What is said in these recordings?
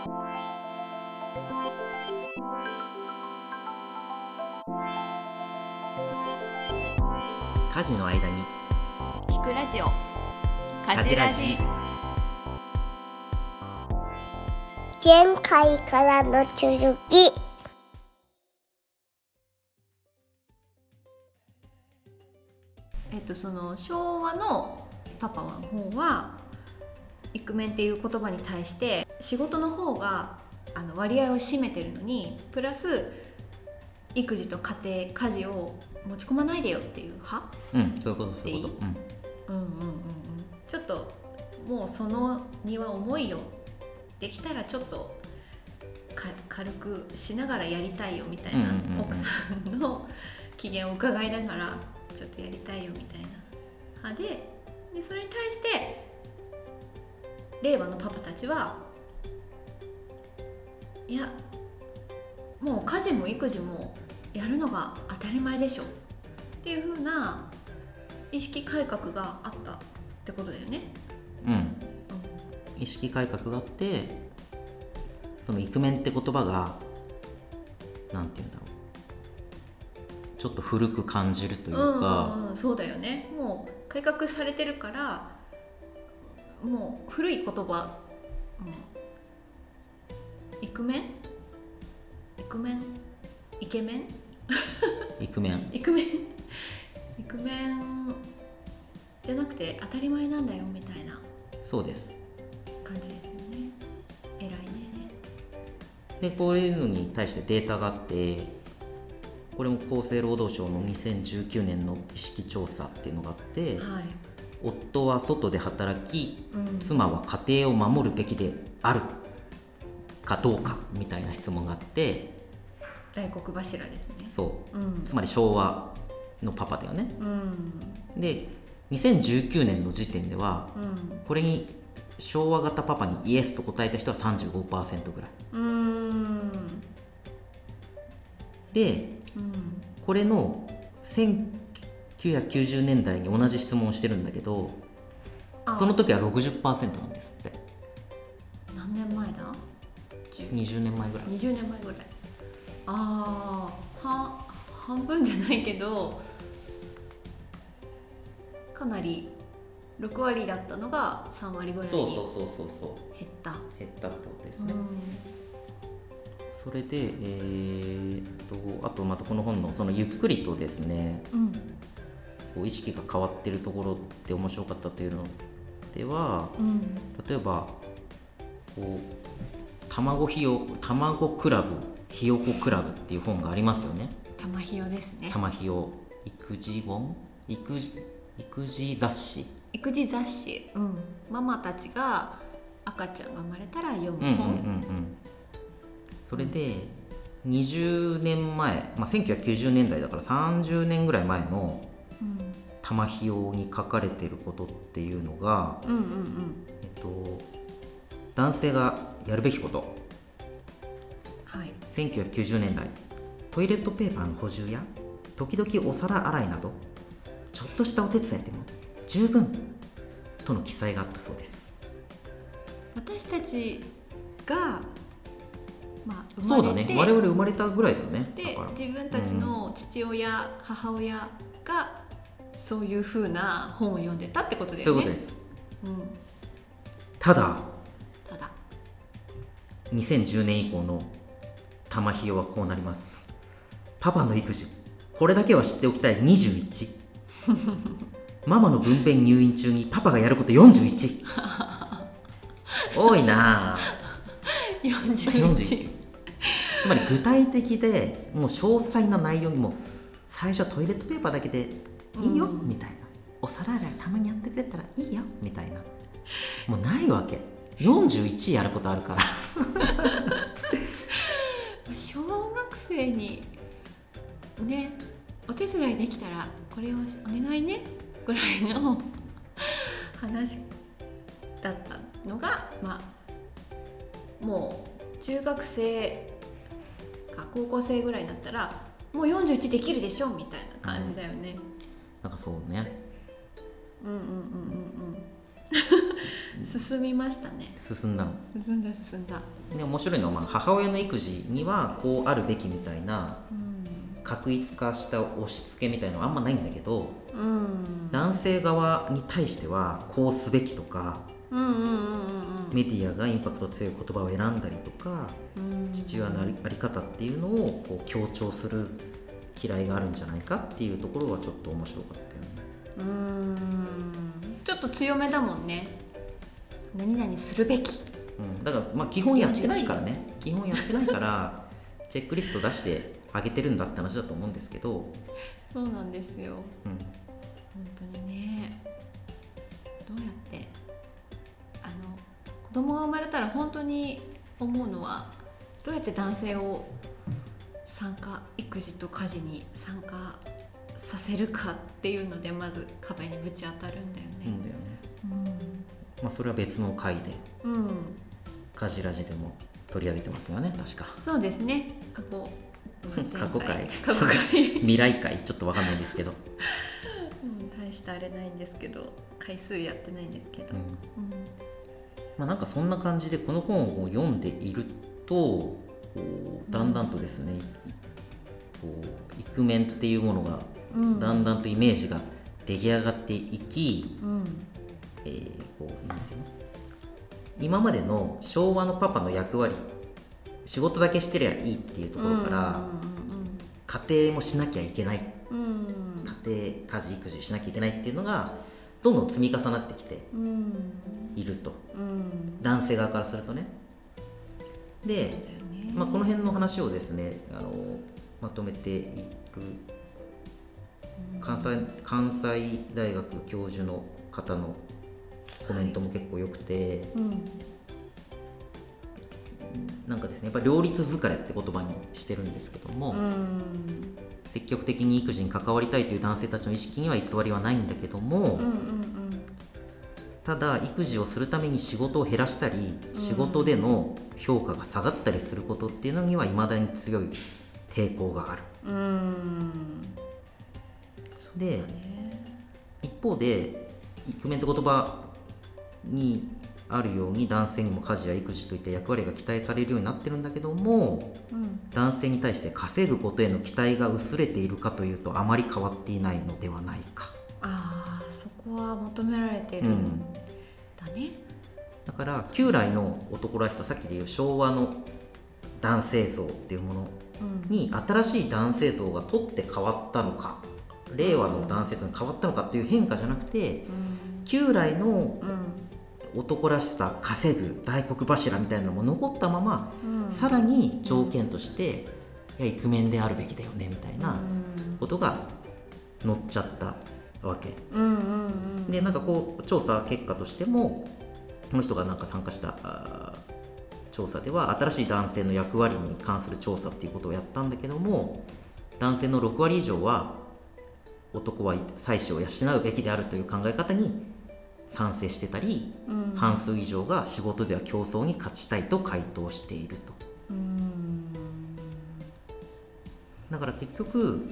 家事の間に。聞くラジオ。家事ラジ。前回からの続き。えっとその昭和のパパの方はイクメンっていう言葉に対して仕事の方があの割合を占めてるのにプラス育児と家庭家事を持ち込まないでよっていう派うんそういうことそういうこと。でいいう。ん。うんうんうんちょっともうその荷は重いよできたらちょっとか軽くしながらやりたいよみたいな、うんうんうんうん。奥さんの機嫌を伺いながらちょっとやりたいよみたいな派ででそれに対して令和のパパたちはいやもう家事も育児もやるのが当たり前でしょ。っていう風な意識改革があったってことだよね。うん、うん、意識改革があってそのイクメンって言葉がなんて言うんだろう。ちょっと古く感じるというか、うんうんうん、そうだよね。もう改革されてるからもう古い言葉、クメン？イクメン？イケメン？イクメン。イクメン？イクメン？じゃなくて当たり前なんだよみたいなそうです。感じですよね。偉いね。でこういうのに対してデータがあってこれも厚生労働省の2019年の意識調査っていうのがあってはい、夫は外で働きうん、妻は家庭を守るべきであるかどうかみたいな質問があって大黒柱ですね。そう。うん。つまり昭和のパパだよね。うん。で2019年の時点ではうん。これに昭和型パパにイエスと答えた人は35%ぐらい。でうん。これの1990年代に同じ質問をしてるんだけどあ。その時は60%なんですって。何年前だ10 20年前ぐらい。20年前ぐらい。ああは半分じゃないけどかなり6割だったのが3割ぐらいにそうそうそうそうそう。減った。減ったってことですうんね、それでえーっとあとまたこの本のそのゆっくりとですねうん。こう意識が変わってるところって面白かったというのではうん。例えばこう卵ひよ卵クラブひよこクラブっていう本がありますよね。玉ひよですね。玉ひよ。育児本？育児育児雑誌。育児雑誌、うん、ママたちが赤ちゃんが生まれたら読むうんうんうんう本、ん。それで20年前、まあ、1990年代だから30年ぐらい前のうん。玉ひよに書かれてることっていうのが、うんうん。えっと、男性がやるべきこと。はい。1990年代トイレットペーパーの補充や時々お皿洗いなどちょっとしたお手伝いでも十分との記載があったそうです。私たちがまあ生そうだまれてね我々生まれたぐらいだよね。でだから。自分たちの父親、母親がそういうふうな本を読んでたってことだよね。そういうことです。うん、ただ2010年以降の玉ひよはこうなります。パパの育児これだけは知っておきたい。21 ママの分娩入院中にパパがやること41多いな。あ41 41つまり具体的でもう詳細な内容にも最初はトイレットペーパーだけでいいよ、うん。みたいな。お皿洗いたまにやってくれたらいいよみたいな。もうないわけ41やることあるから。小学生にねお手伝いできたらこれをお願いねぐらいの話だったのがまあもう中学生か高校生ぐらいになったらもう41できるでしょみたいな感じだよね。なんかそうね。うんうんうんうん 進みましたね。進んだの。進んだ進んだ。で面白いのは、まあ、母親の育児にはこうあるべきみたいなうん。確一化した押し付けみたいのはあんまないんだけどうん。男性側に対してはこうすべきとかメディアがインパクト強い言葉を選んだりとかうん。父親のありあり方っていうのをこう強調する嫌いがあるんじゃないかっていうところはちょっと面白かった。うん。ちょっと強めだもんね。何々するべき。うん、だからまあ基本やってないからね。基本やってないから チェックリスト出してあげてるんだって話だと思うんですけど、そうなんですよ。うん、本当にね。どうやってあの子供が生まれたら本当に思うのはどうやって男性を参加育児と家事に参加させるかっていうのでまず壁にぶち当たるんだようんだね。よね。まあそれは別の回で。うん、うん、家事ラジでも取り上げてますよね確か。そうですね。過去。過去回。過去回、未来回ちょっとわかんないですけど、うん、大したあれないんですけど。回数やってないんですけど、うん。うん。まあ、なんかそんな感じでこの本を読んでいるとだんだんとですね、こうイクメンっていうものがうんだんだんとイメージが出来上がっていき、うん。えーこうなんていうの？今までの昭和のパパの役割仕事だけしてりゃいいっていうところから、家庭もしなきゃいけない。うん。家庭家事育児しなきゃいけないっていうのがどんどん積み重なってきてうん。いると。うん。男性側からするとね。で、まあ、この辺の話をですねあのまとめている関西関西大学教授の方のコメントも結構良くて、うんなんかですねやっぱり両立疲れって言葉にしてるんですけども、うん。積極的に育児に関わりたいという男性たちの意識には偽りはないんだけども、うんうんただ育児をするために仕事を減らしたり、仕事での評価が下がったりすることっていうのにはいまだに強い抵抗がある。うんうんでね一方でイクメンって言葉にあるように男性にも家事や育児といった役割が期待されるようになってるんだけどもうん。男性に対して稼ぐことへの期待が薄れているかというとあまり変わっていないのではないか、ああそこは求められてるうんんだね。だから旧来の男らしささっきで言う昭和の男性像っていうものうん。に新しい男性像が取って変わったのか令和の男性像に変わったのかっていう変化じゃなくてうん。旧来のうん。男らしさ稼ぐ大黒柱みたいなのも残ったまま、うん。さらに条件として、いやイクメンであるべきだよねみたいなことが載っちゃったわけ。でなんかこう調査結果としてもこの人がなんか参加した調査では新しい男性の役割に関する調査っていうことをやったんだけども男性の6割以上は男は妻子を養うべきであるという考え方に賛成してたり、うん。半数以上が仕事では競争に勝ちたいと回答していると。うん。だから結局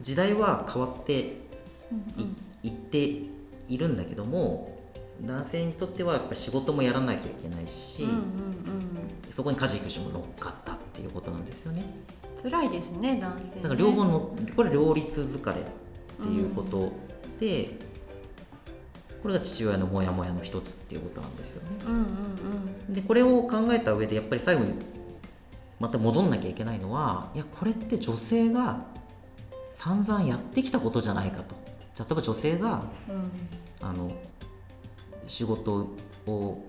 時代は変わってい,、いっているんだけども男性にとってはやっぱり仕事もやらなきゃいけないし、うんうんうん。そこに家事育児も乗っかったっていうことなんですよね辛いですね男性ね。だから両方のこれ両立疲れっていうことで、これが父親のモヤモヤの一つっていうことなんですよね。うんうんでこれを考えた上でやっぱり最後にまた戻んなきゃいけないのはいやこれって女性が散々やってきたことじゃないかと。じゃあ例えば女性がうん。あの仕事を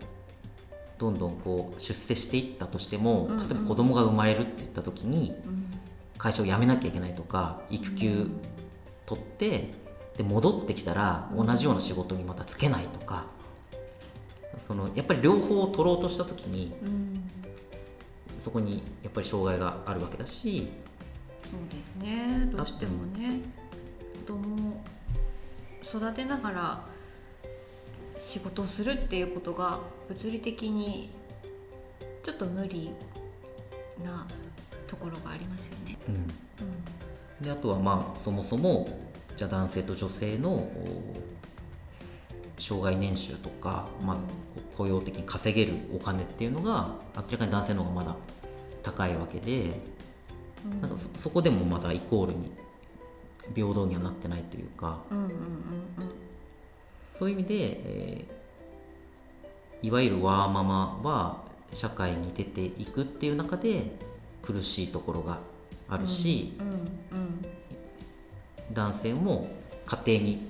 どんどんこう出世していったとしても例えば子供が生まれるって言った時にうん。会社を辞めなきゃいけないとか育休取ってで戻ってきたら同じような仕事にまたつけないとかそのやっぱり両方を取ろうとした時にうん。そこにやっぱり障害があるわけだしそうですね。どうしてもね。子供を育てながら仕事をするっていうことが物理的にちょっと無理なところがありますよね。うん。うんであとはまあそもそもじゃあ男性と女性のお障害年収とか、まず雇用的に稼げるお金っていうのが明らかに男性の方がまだ高いわけで、なんかそそこでもまだイコールに平等にはなってないというか。うんうんうんうんそういう意味で、えーいわゆるワーママは社会に出ていくっていう中で苦しいところがあるし、うんうん男性も家庭に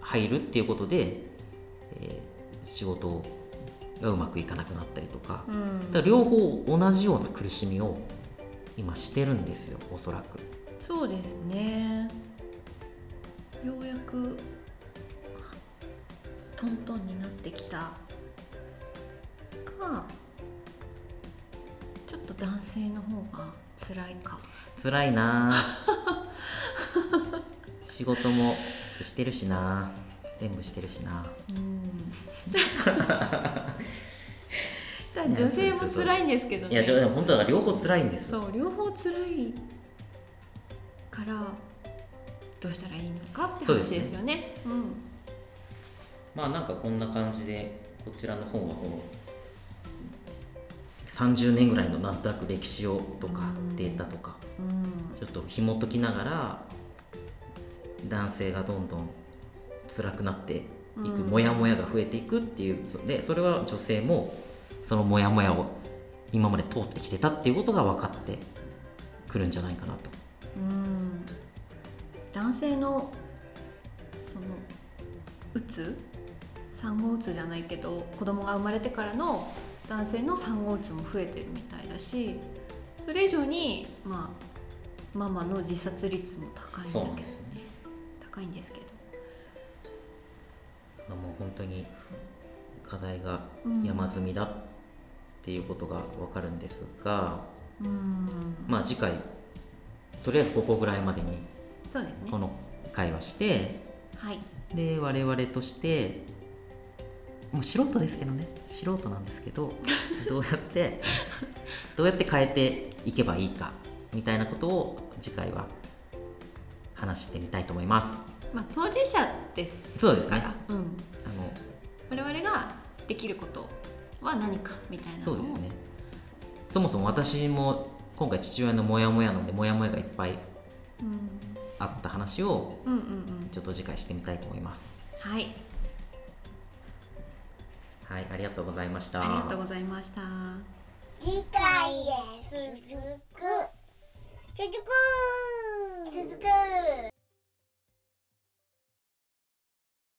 入るっていうことで、えー仕事がうまくいかなくなったりとか,、うんだから両方同じような苦しみを今してるんですよおそらく。そうですねようやくトントンになってきた。がちょっと男性の方が辛いか。辛いな。あ 仕事もしてるしな。全部してるしな。うん。女性も辛いんですけどね。いやでも本当は両方辛いんですそう両方辛いからどうしたらいいのかって話ですね。ですよね。うんまあなんかこんな感じでこちらの本はこの30年ぐらいのなんとなく歴史をとかうん。データとかうん。ちょっと紐解きながら男性がどんどん辛くなっていくうん。モヤモヤが増えていくっていうそでそれは女性もそのモヤモヤを今まで通ってきてたっていうことが分かってくるんじゃないかなと。うん。男性のそのうつ産後うつじゃないけど子供が生まれてからの男性の産後うつも増えてるみたいだしそれ以上にまあママの自殺率も高いんだけ。どねですよね。高いんですけど。もう本当に課題がうん。山積みだっていうことが分かるんですが、うん。まあ次回とりあえずここぐらいまでにこの会話してはい。で我々としてもう素人ですけどね。素人なんですけど どうやってどうやって変えていけばいいかみたいなことを次回は話してみたいと思います。まあ当事者ですそうですね。うん、あの我々ができることは何かみたいなそうですね。そもそも私も今回父親のモヤモヤなんでモヤモヤがいっぱいうん。あった話をうんうんうん。ちょっと次回してみたいと思います。はいはいありがとうございました。ありがとうございました。次回へ続く。続く。続く